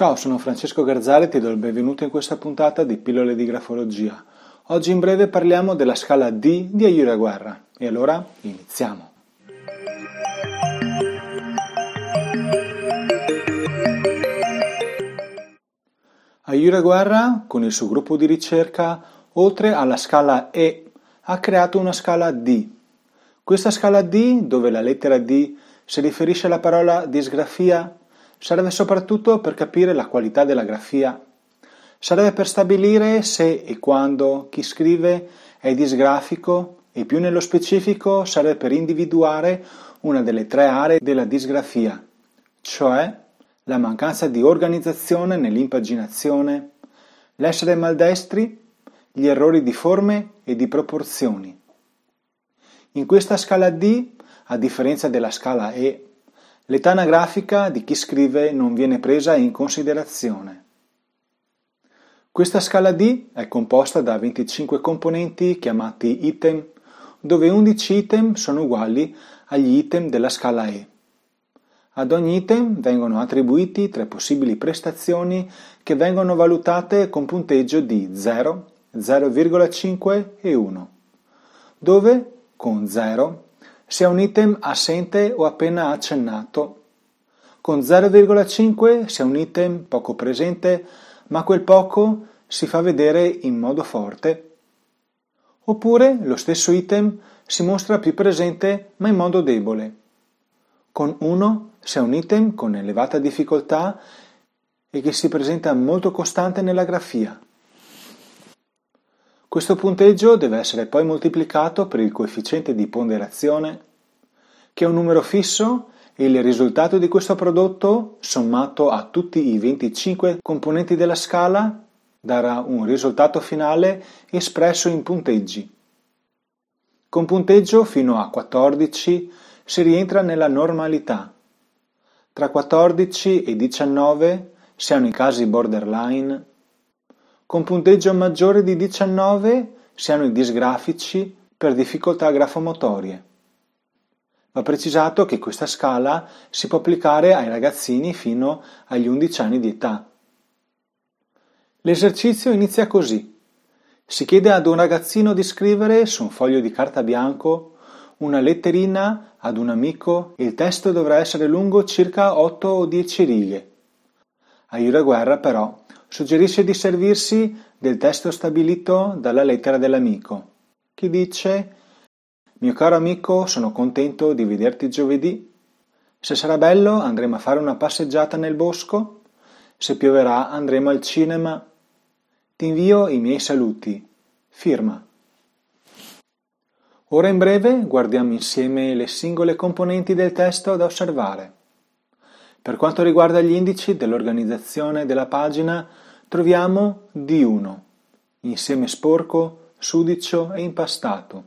Ciao, sono Francesco Garzari e ti do il benvenuto in questa puntata di Pillole di Grafologia. Oggi in breve parliamo della scala D di Aiura Guerra. E allora iniziamo. Aiura Guerra, con il suo gruppo di ricerca, oltre alla scala E, ha creato una scala D. Questa scala D, dove la lettera D si riferisce alla parola disgrafia, serve soprattutto per capire la qualità della grafia. Serve per stabilire se e quando chi scrive è disgrafico e più nello specifico serve per individuare una delle tre aree della disgrafia, cioè la mancanza di organizzazione nell'impaginazione, l'essere maldestri, gli errori di forme e di proporzioni. In questa scala D, a differenza della scala E, L'età anagrafica di chi scrive non viene presa in considerazione. Questa scala D è composta da 25 componenti chiamati item, dove 11 item sono uguali agli item della scala E. Ad ogni item vengono attribuiti tre possibili prestazioni che vengono valutate con punteggio di 0, 0,5 e 1, dove con 0 sia un item assente o appena accennato. Con 0,5 sia un item poco presente, ma quel poco si fa vedere in modo forte. Oppure lo stesso item si mostra più presente ma in modo debole. Con 1 sia un item con elevata difficoltà e che si presenta molto costante nella grafia. Questo punteggio deve essere poi moltiplicato per il coefficiente di ponderazione, che è un numero fisso e il risultato di questo prodotto, sommato a tutti i 25 componenti della scala, darà un risultato finale espresso in punteggi. Con punteggio fino a 14 si rientra nella normalità. Tra 14 e 19 si hanno i casi borderline con punteggio maggiore di 19 si hanno i disgrafici per difficoltà grafomotorie. Va precisato che questa scala si può applicare ai ragazzini fino agli 11 anni di età. L'esercizio inizia così. Si chiede ad un ragazzino di scrivere su un foglio di carta bianco una letterina ad un amico il testo dovrà essere lungo circa 8 o 10 righe. A Ira Guerra però suggerisce di servirsi del testo stabilito dalla lettera dell'amico, che dice Mio caro amico, sono contento di vederti giovedì. Se sarà bello andremo a fare una passeggiata nel bosco. Se pioverà andremo al cinema. Ti invio i miei saluti. Firma. Ora in breve guardiamo insieme le singole componenti del testo da osservare. Per quanto riguarda gli indici dell'organizzazione della pagina, troviamo D1, insieme sporco, sudicio e impastato.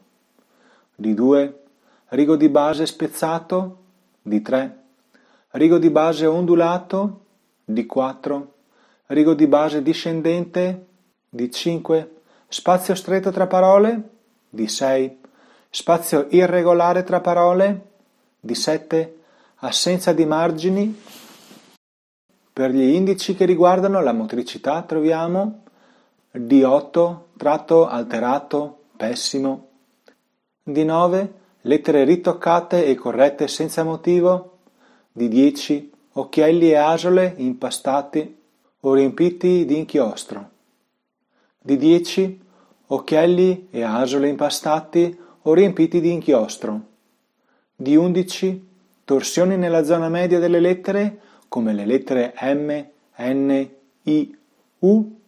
D2, rigo di base spezzato. D3, rigo di base ondulato. D4, rigo di base discendente. D5, spazio stretto tra parole. D6, spazio irregolare tra parole. D7, assenza di margini. Per gli indici che riguardano la motricità troviamo D8, tratto alterato, pessimo. D9, lettere ritoccate e corrette senza motivo. D10, occhielli e asole impastati o riempiti di inchiostro. D10, occhielli e asole impastati o riempiti di inchiostro. D11, torsioni nella zona media delle lettere come le lettere M, N, I, U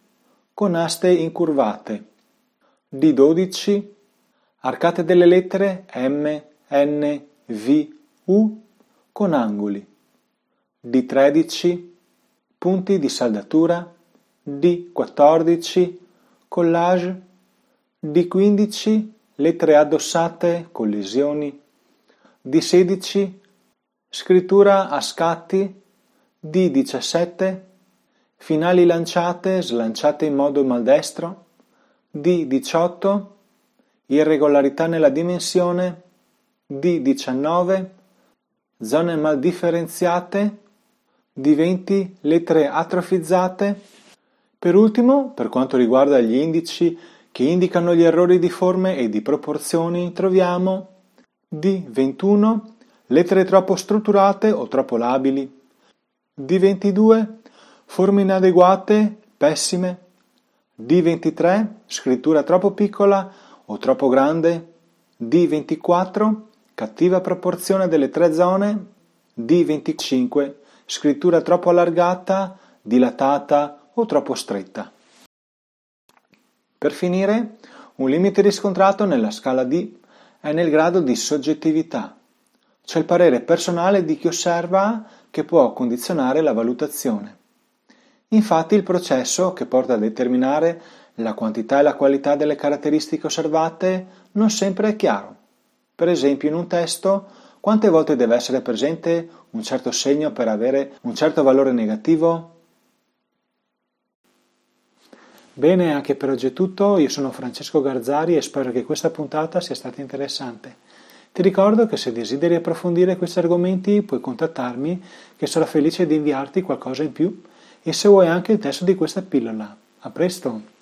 con aste incurvate. D12 arcate delle lettere M, N, V, U con angoli. D13 punti di saldatura. D14 collage. D15 lettere addossate con lesioni. D16 scrittura a scatti D17 finali lanciate slanciate in modo maldestro D18 irregolarità nella dimensione D19 zone mal differenziate di 20 lettere atrofizzate. Per ultimo, per quanto riguarda gli indici che indicano gli errori di forme e di proporzioni, troviamo D21 lettere troppo strutturate o troppo labili, D22 forme inadeguate, pessime, D23 scrittura troppo piccola o troppo grande, D24 cattiva proporzione delle tre zone, D25 scrittura troppo allargata, dilatata o troppo stretta. Per finire, un limite riscontrato nella scala D è nel grado di soggettività, cioè il parere personale di chi osserva che può condizionare la valutazione. Infatti il processo che porta a determinare la quantità e la qualità delle caratteristiche osservate non sempre è chiaro. Per esempio in un testo quante volte deve essere presente un certo segno per avere un certo valore negativo? Bene, anche per oggi è tutto. Io sono Francesco Garzari e spero che questa puntata sia stata interessante. Ti ricordo che se desideri approfondire questi argomenti puoi contattarmi, che sarò felice di inviarti qualcosa in più e se vuoi anche il testo di questa pillola. A presto!